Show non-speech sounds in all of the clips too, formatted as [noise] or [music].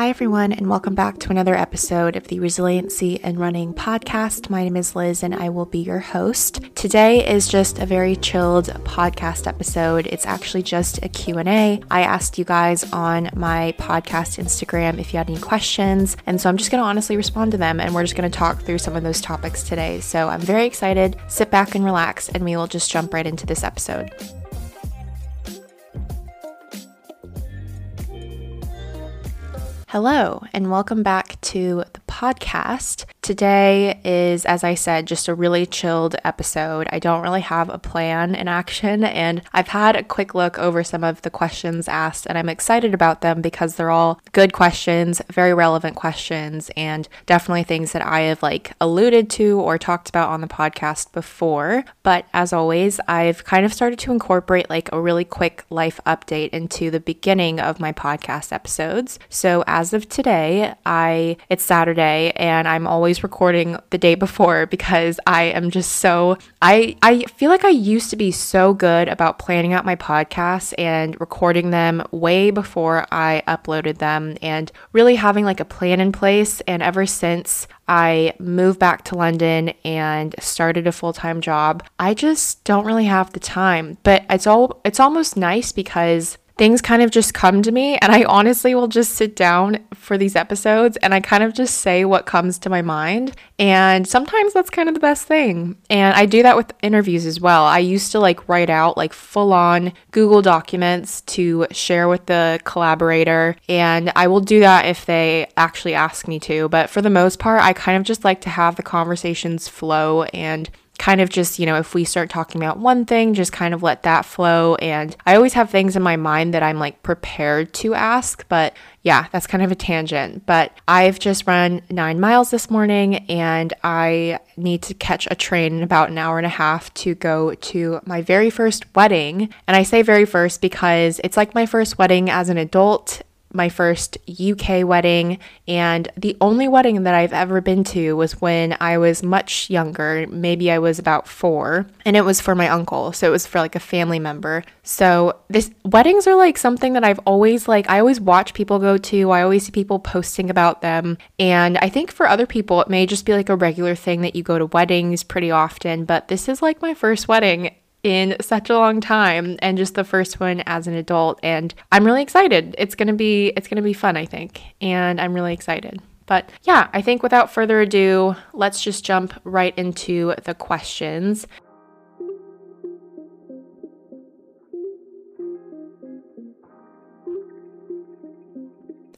Hi, everyone, and welcome back to another episode of the Resiliency and Running podcast. My name is Liz, and I will be your host. Today is just a very chilled podcast episode. It's actually just a Q&A. I asked you guys on my podcast Instagram if you had any questions, and so I'm just going to honestly respond to them, and we're just going to talk through some of those topics today. So I'm very excited. Sit back and relax, and we will just jump right into this episode. Hello, and welcome back to the podcast. Today is, as I said, just a really chilled episode. I don't really have a plan in action, and I've had a quick look over some of the questions asked, and I'm excited about them because they're all good questions, very relevant questions, and definitely things that I have like alluded to or talked about on the podcast before. But as always, I've kind of started to incorporate like a really quick life update into the beginning of my podcast episodes. So as of today, I it's Saturday and I'm always recording the day before because I am just so I I feel like I used to be so good about planning out my podcasts and recording them way before I uploaded them and really having like a plan in place and ever since I moved back to London and started a full-time job, I just don't really have the time. But it's all it's almost nice because things kind of just come to me and I honestly will just sit down for these episodes and I kind of just say what comes to my mind and sometimes that's kind of the best thing. And I do that with interviews as well. I used to like write out like full on Google documents to share with the collaborator and I will do that if they actually ask me to, but for the most part I kind of just like to have the conversations flow and kind of just, you know, if we start talking about one thing, just kind of let that flow. And I always have things in my mind that I'm like prepared to ask, but yeah, that's kind of a tangent. But I've just run nine miles this morning and I need to catch a train in about an hour and a half to go to my very first wedding. And I say very first because it's like my first wedding as an adult my first UK wedding, and the only wedding that I've ever been to was when I was much younger. Maybe I was about four, and it was for my uncle. So it was for like a family member. So this weddings are like something that I've always like, I always watch people go to, I always see people posting about them. And I think for other people, it may just be like a regular thing that you go to weddings pretty often, but this is like my first wedding in such a long time and just the first one as an adult and I'm really excited. It's going to be it's going to be fun, I think. And I'm really excited. But yeah, I think without further ado, let's just jump right into the questions.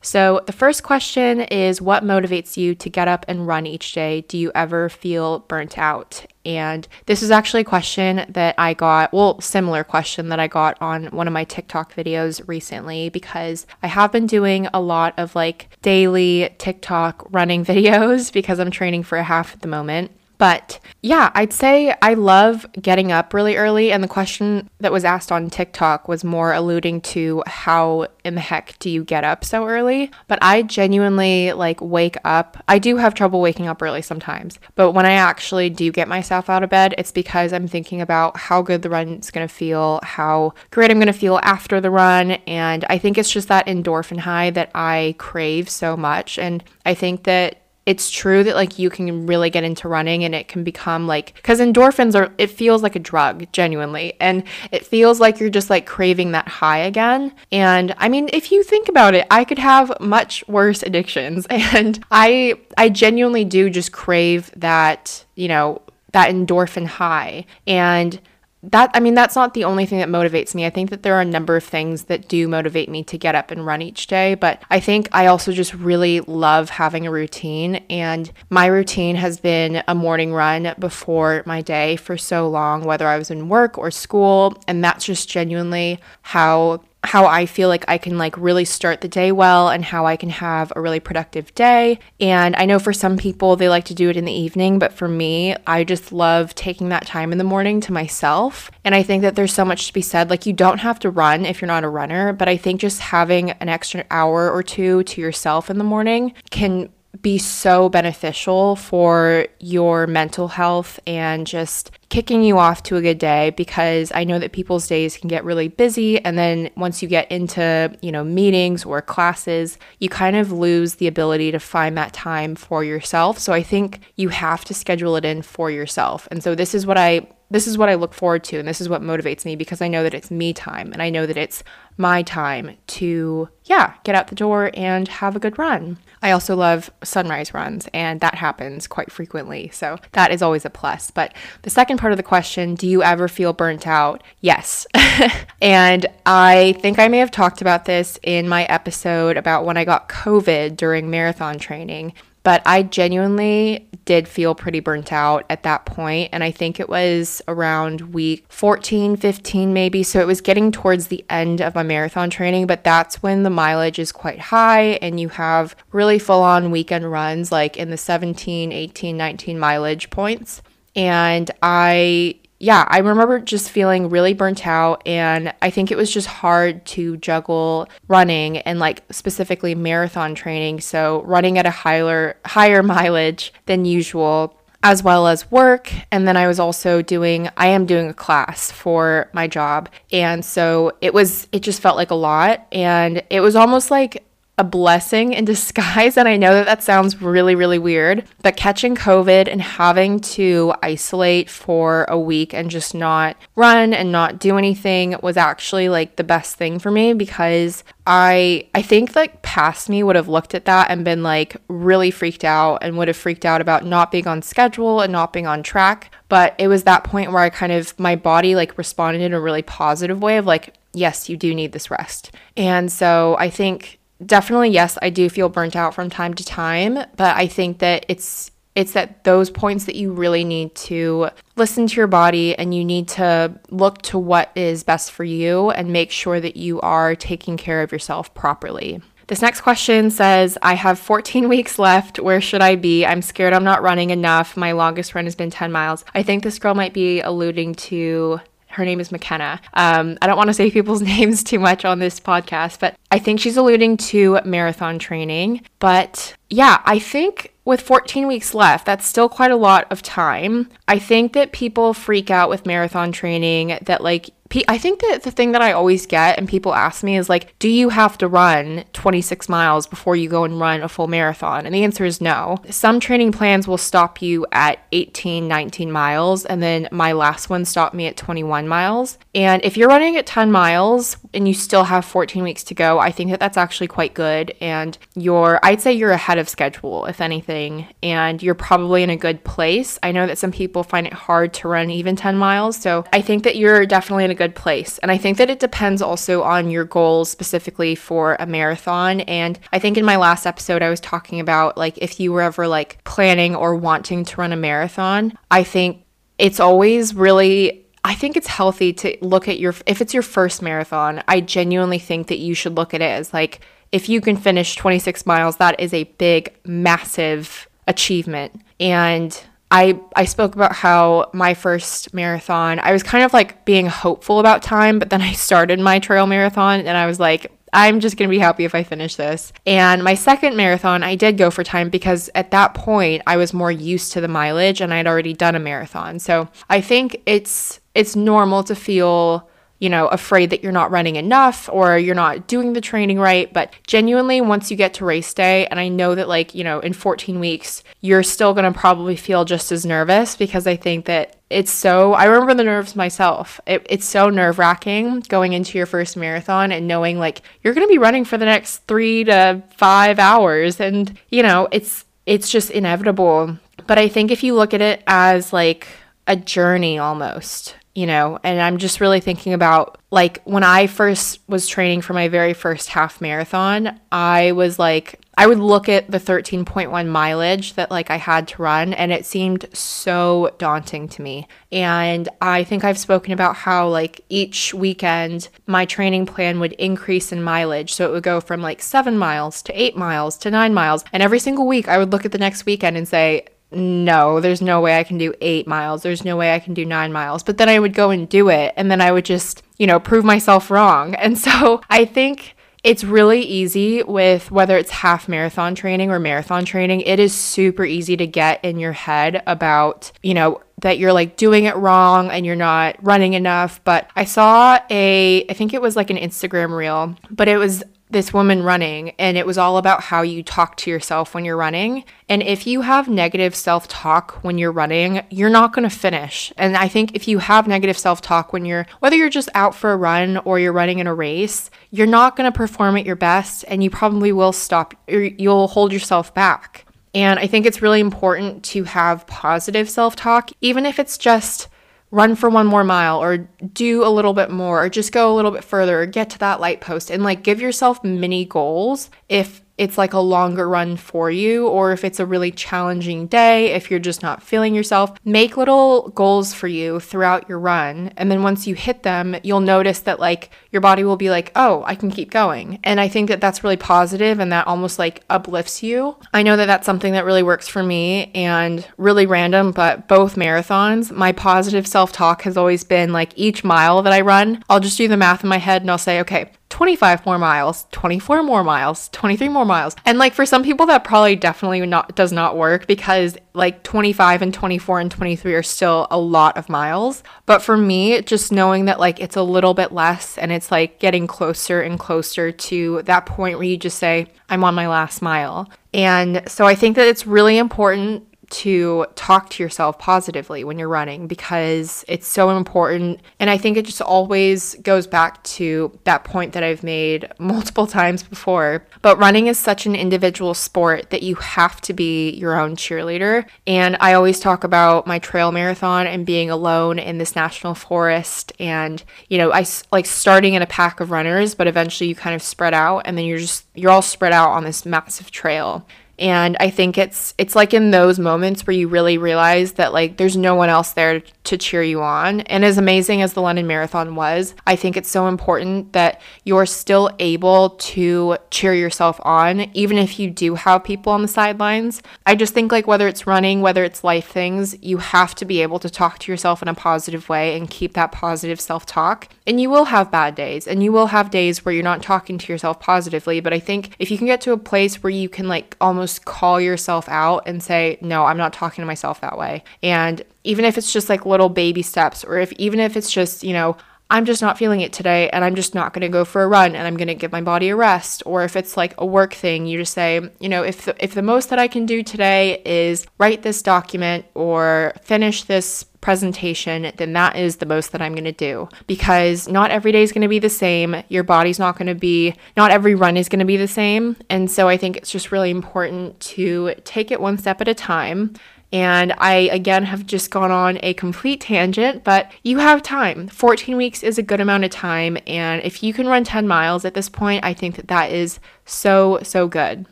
So, the first question is What motivates you to get up and run each day? Do you ever feel burnt out? And this is actually a question that I got, well, similar question that I got on one of my TikTok videos recently because I have been doing a lot of like daily TikTok running [laughs] videos because I'm training for a half at the moment. But yeah, I'd say I love getting up really early. And the question that was asked on TikTok was more alluding to how in the heck do you get up so early? But I genuinely like wake up. I do have trouble waking up early sometimes. But when I actually do get myself out of bed, it's because I'm thinking about how good the run is going to feel, how great I'm going to feel after the run. And I think it's just that endorphin high that I crave so much. And I think that it's true that like you can really get into running and it can become like because endorphins are it feels like a drug genuinely. And it feels like you're just like craving that high again. And i mean if you think about it i could have much worse addictions. [laughs] And i i genuinely do just crave that you know that endorphin high. And that I mean that's not the only thing that motivates me. I think that there are a number of things that do motivate me to get up and run each day, but I think I also just really love having a routine and my routine has been a morning run before my day for so long whether I was in work or school and that's just genuinely how how I feel like I can like really start the day well and how I can have a really productive day. And I know for some people they like to do it in the evening, but for me, I just love taking that time in the morning to myself. And I think that there's so much to be said. Like you don't have to run if you're not a runner, but I think just having an extra hour or two to yourself in the morning can be so beneficial for your mental health and just kicking you off to a good day because I know that people's days can get really busy and then once you get into, you know, meetings or classes, you kind of lose the ability to find that time for yourself. So I think you have to schedule it in for yourself. And so this is what I this is what I look forward to and this is what motivates me because I know that it's me time and I know that it's my time to yeah, get out the door and have a good run. I also love sunrise runs, and that happens quite frequently. So that is always a plus. But the second part of the question do you ever feel burnt out? Yes. [laughs] and I think I may have talked about this in my episode about when I got COVID during marathon training. But I genuinely did feel pretty burnt out at that point, And I think it was around week 14, 15, maybe. So it was getting towards the end of my marathon training, but that's when the mileage is quite high and you have really full on weekend runs, like in the 17, 18, 19 mileage points. And I yeah, I remember just feeling really burnt out. And I think it was just hard to juggle running and like specifically marathon training. So running at a higher, higher mileage than usual as well as work. And then I was also doing, I am doing a class for my job. And so it was, it just felt like a lot. And it was almost like a blessing in [laughs] disguise. And I know that that sounds really, really weird, but catching COVID and having to isolate for a week and just not run and not do anything was actually like the best thing for me because I I think like past me would have looked at that and been like really freaked out and would have freaked out about not being on schedule and not being on track. But it was that point where I kind of my body like responded in a really positive way of like, yes, you do need this rest. And so I think definitely yes i do feel burnt out from time to time but i think that it's it's at those points that you really need to listen to your body and you need to look to what is best for you and make sure that you are taking care of yourself properly this next question says, I have 14 [laughs] weeks left. Where should I be? I'm scared I'm not running enough. My longest run has been 10 miles. I think this girl might be alluding to her name is McKenna. Um, I don't want to say [laughs] people's names too much on this podcast, but I think she's alluding to marathon training. But yeah, I think with 14 weeks left, that's still quite a lot of time. I think that people freak out with marathon training that, like, I think that the thing that I always get and people ask me is like, do you have to run 26 miles before you go and run a full marathon? And the answer is no. Some training plans will stop you at 18, 19 miles, and then my last one stopped me at 21 miles. And if you're running at 10 miles and you still have 14 weeks to go, I think that that's actually quite good. And you're, I'd say you're ahead of schedule, if anything, and you're probably in a good place. I know that some people find it hard to run even 10 miles. So I think that you're definitely in a good place. And I think that it depends also on your goals specifically for a marathon. And I think in my last episode, I was talking about like if you were ever like planning or wanting to run a marathon, I think it's always really I think it's healthy to look at your if it's your first marathon, I genuinely think that you should look at it as like if you can finish 26 miles, that is a big massive achievement. And I I spoke about how my first marathon, I was kind of like being hopeful about time, but then I started my trail marathon and I was like I'm just going to be happy if I finish this. And my second marathon, I did go for time because at that point I was more used to the mileage and I'd already done a marathon. So, I think it's it's normal to feel you know, afraid that you're not running enough or you're not doing the training right. But genuinely, once you get to race day, and I know that, like, you know, in 14 weeks, you're still going to probably feel just as nervous because I think that it's so, I remember the nerves myself. It, it's so nerve wracking going into your first marathon and knowing, like, you're going to be running for the next three to five hours. And, you know, it's, it's just inevitable. But I think if you look at it as like a journey almost, you know, and I'm just really thinking about like when I first was training for my very first half marathon, I was like I would look at the 13.1 mileage that like I had to run and it seemed so daunting to me. And I think I've spoken about how like each weekend my training plan would increase in mileage. So it would go from like 7 miles to 8 miles to 9 miles. And every single week I would look at the next weekend and say, no, there's no way I can do eight miles. There's no way I can do nine miles. But then I would go and do it. And then I would just, you know, prove myself wrong. [laughs] And so I think it's really easy with whether it's half marathon training or marathon training. It is super easy to get in your head about, you know, that you're like doing it wrong and you're not running enough. But I saw a, I think it was like an Instagram reel, but it was this woman running, and it was all about how you talk to yourself when you're running. And if you have negative self talk when you're running, you're not going to finish. And I think if you have negative self talk when you're, whether you're just out for a run or you're running in a race, you're not going to perform at your best, and you probably will stop, or you'll hold yourself back. And I think it's really important to have positive self talk, even if it's just, run for one more mile or do a little bit more or just go a little bit further or get to that light post and like give yourself mini goals if it's like a longer run for you, or if it's a really challenging day, if you're just not feeling yourself, make little goals for you throughout your run. And then once you hit them, you'll notice that like your body will be like, oh, I can keep going. And I think that that's really positive and that almost like uplifts you. I know that that's something that really works for me and really random, but both marathons, my positive self talk has always been like each mile that I run, I'll just do the math in my head and I'll say, okay, 25 more miles, 24 more miles, 23 more miles. And like for some people that probably definitely not does not work because like 25 and 24 and 23 are still a lot of miles. But for me, just knowing that like it's a little bit less and it's like getting closer and closer to that point where you just say I'm on my last mile. And so I think that it's really important to talk to yourself positively when you're running because it's so important. And I think it just always goes back to that point that I've made [laughs] multiple times before. But running is such an individual sport that you have to be your own cheerleader. And I always talk about my trail marathon and being alone in this national forest. And, you know, I like starting in a pack of runners, but eventually you kind of spread out and then you're just, you're all spread out on this massive trail and i think it's it's like in those moments where you really realize that like there's no one else there to cheer you on. And as amazing as the london marathon was i think it's so important that you're still able to cheer yourself on even if you do have people on the sidelines. I just think like whether it's running whether it's life things you have to be able to talk to yourself in a positive way and keep that positive self-talk. And you will have bad days and you will have days where you're not talking to yourself positively. But i think if you can get to a place where you can like almost almost call yourself out and say, no, I'm not talking to myself that way. And even if it's just like little baby steps, or if even if it's just, you know, I'm just not feeling it today and I'm just not going to go for a run and I'm going to give my body a rest or if it's like a work thing you just say you know if the, if the most that I can do today is write this document or finish this presentation, then that is the most that I'm going to do because not every day is going to be the same. Your body's not going to be, not every run is going to be the same. And so I think it's just really important to take it one step at a time. And I, again, have just gone on a complete tangent, but you have time. 14 weeks is a good amount of time. And if you can run 10 miles at this point, I think that that is so, so good.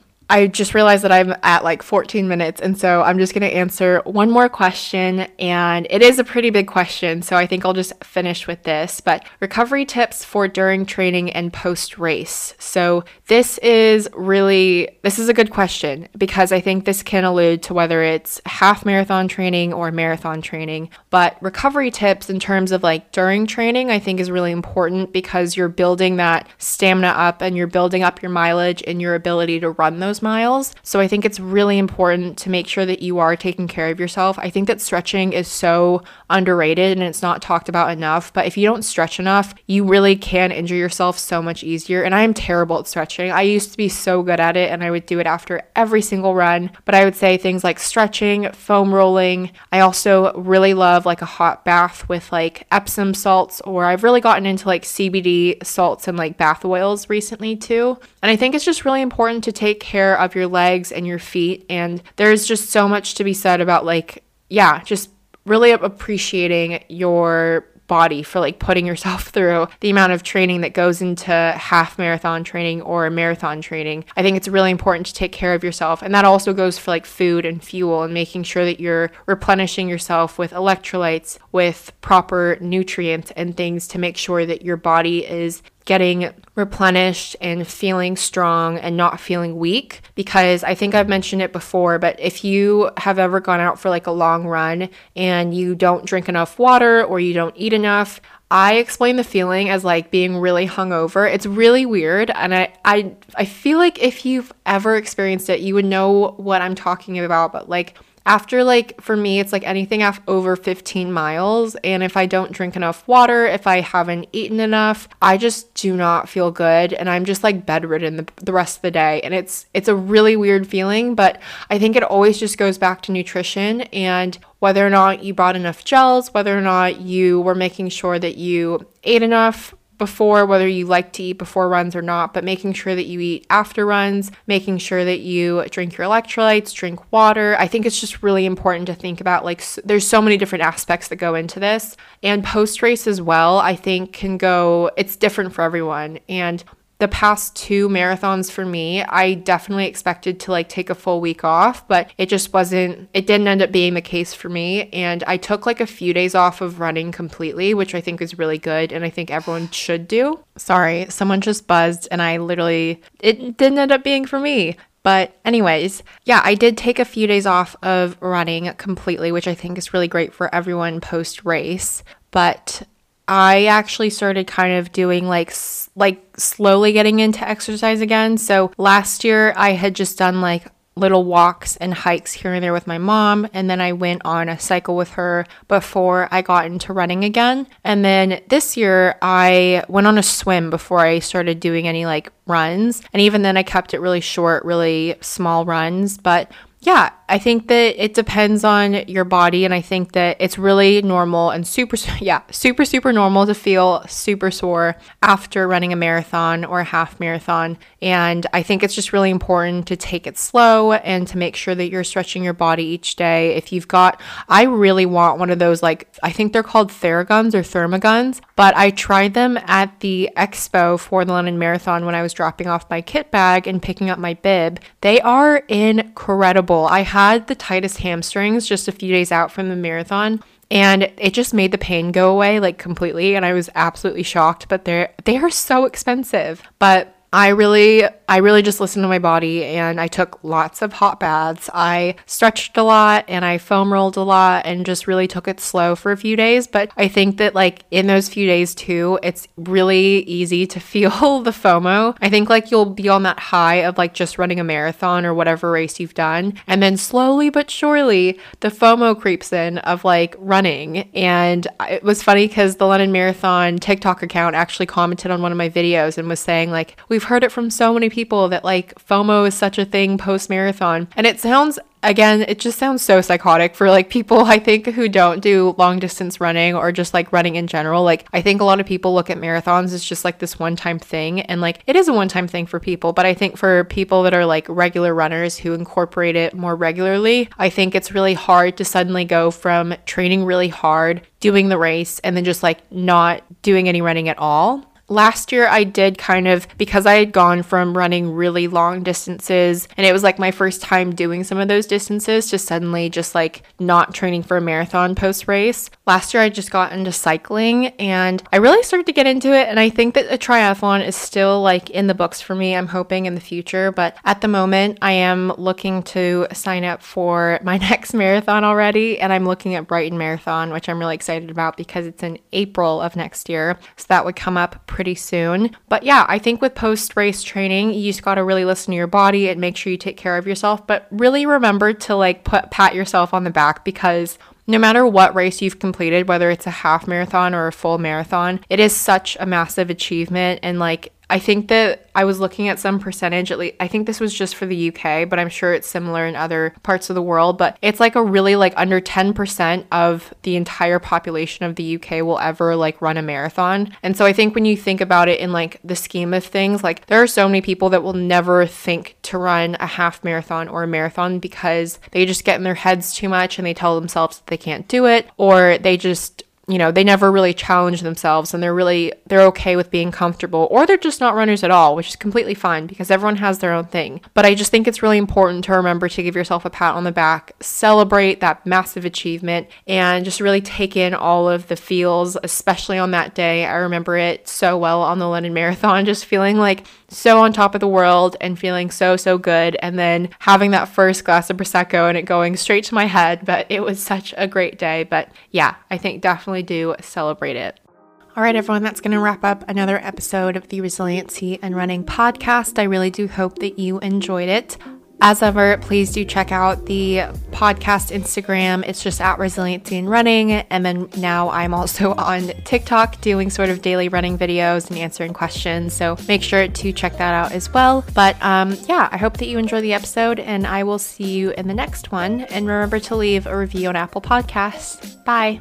I just realized that I'm at like 14 minutes, and so I'm just to answer one more question. And it is a pretty big question, so I think I'll just finish with this. But recovery tips for during training and post race. So this is really this is a good question because I think this can allude to whether it's half marathon training or marathon training. But recovery tips in terms of like during training, I think is really important because you're building that stamina up and you're building up your mileage and your ability to run those miles. So I think it's really important to make sure that you are taking care of yourself. I think that stretching is so underrated and it's not talked about enough. But if you don't stretch enough, you really can injure yourself so much easier. And I am terrible at stretching. I used to be so good at it and I would do it after every single run. But I would say things like stretching, foam rolling. I also really love like a hot bath with like Epsom salts, or I've really gotten into like CBD salts and like bath oils recently too. And I think it's just really important to take care care of your legs and your feet. And there's just so much to be said about, like, yeah, just really appreciating your body for like putting yourself [laughs] through the amount of training that goes into half marathon training or marathon training. I think it's really important to take care of yourself. And that also goes for like food and fuel and making sure that you're replenishing yourself with electrolytes, with proper nutrients and things to make sure that your body is getting replenished and feeling strong and not feeling weak because I think I've mentioned it before but if you have ever gone out for like a long run and you don't drink enough water or you don't eat enough I explain the feeling as like being really hungover. It's really weird and I I I feel like if you've ever experienced it you would know what I'm talking about but like after like for me it's like anything over 15 miles and if i don't drink enough water if i haven't eaten enough i just do not feel good and i'm just like bedridden the, the rest of the day and it's it's a really weird feeling but i think it always just goes back to nutrition and whether or not you brought enough gels whether or not you were making sure that you ate enough before, whether you like to eat before runs or not, but making sure that you eat after runs, making sure that you drink your electrolytes, drink water. I think it's just really important to think about like there's so many different aspects that go into this. And post race as well, I think can go, it's different for everyone. And the past two marathons for me, I definitely expected to like take a full week off, but it just wasn't, it didn't end up being the case for me. And I took like a few days off of running completely, which I think is really good. And I think everyone should do. Sorry, someone just buzzed and I literally, it didn't end up being for me. But, anyways, yeah, I did take a few days off of running completely, which I think is really great for everyone post race. But I actually started kind of doing like like slowly getting into exercise again. So last year I had just done like little walks and hikes here and there with my mom and then I went on a cycle with her before I got into running again. And then this year I went on a swim before I started doing any like runs. And even then I kept it really short, really small runs, but yeah, I think that it depends on your body. And I think that it's really normal and super, [laughs] yeah, super, super normal to feel super sore after running a marathon or a half marathon. And I think it's just really important to take it slow and to make sure that you're stretching your body each day. If you've got, I really want one of those, like, I think they're called Theraguns or Thermaguns, but I tried them at the expo for the London Marathon when I was dropping off my kit bag and picking up my bib. They are incredible. I have had the tightest hamstrings just a few days out from the marathon and it just made the pain go away like completely and I was absolutely shocked but they're they are so expensive. But I really I really just listened to my body and I took lots of hot baths. I stretched a lot and I foam rolled a lot and just really took it slow for a few days, but I think that like in those few days too, it's really easy to [laughs] feel the FOMO. I think like you'll be on that high of like just running a marathon or whatever race you've done and then slowly but surely the FOMO creeps in of like running and it was funny cuz the London Marathon TikTok account actually commented on one of my videos and was saying like we We've heard it from so many people that like FOMO is such a thing post marathon. And it sounds again, it just sounds so psychotic for like people I think who don't do long distance running or just like running in general. Like I think a lot of people look at marathons as just like this one time thing and like it is a one time thing for people, but I think for people that are like regular runners who incorporate it more regularly, I think it's really hard to suddenly go from training really hard, doing the race and then just like not doing any running at all last year I did kind of because I had gone from running really long distances and it was like my first time doing some of those distances to suddenly just like not training for a marathon post race. Last year I just got into cycling and I really started to get into it and I think that a triathlon is still like in the books for me. I'm hoping in the future, but at the moment I am looking to sign up for [laughs] my next marathon already and I'm looking at Brighton Marathon, which I'm really excited about because it's in April of next year. So that would come up pretty soon. But yeah, I think with post race training, you just got to really listen to your body and make sure you take care of yourself. But really remember to like put pat yourself on the back because no matter what race you've completed, whether it's a half marathon or a full marathon, it is such a massive achievement. And like, I think that I was looking at some percentage, at least, I think this was just for the UK, but I'm sure it's similar in other parts of the world. But it's like a really like under 10% of the entire population of the UK will ever like run a marathon. And so I think when you think about it in like the scheme of things, like there are so many people that will never think to run a half marathon or a marathon because they just get in their heads too much and they tell themselves that they can't do it or they just you know, they never really challenge themselves and they're really they're okay with being comfortable or they're just not runners at all, which is completely fine because everyone has their own thing. But I just think it's really important to remember to give yourself a pat on the back, celebrate that massive achievement and just really take in all of the feels, especially on that day. I remember it so well on the London Marathon [laughs] just feeling like so on top of the world and feeling so so good and then having that first glass of prosecco and it going straight to my head, but it was such a great day. But yeah, I think definitely do celebrate it. All right, everyone, that's going to wrap up another episode of the Resiliency and Running podcast. I really do hope that you enjoyed it. As ever, please do check out the podcast Instagram. It's just at Resiliency and Running. And then now I'm also [laughs] on TikTok doing sort of daily running videos and answering questions. So make sure to check that out as well. But um, yeah, I hope that you enjoy the episode and I will see you in the next one. And remember to leave a review on Apple Podcasts. Bye.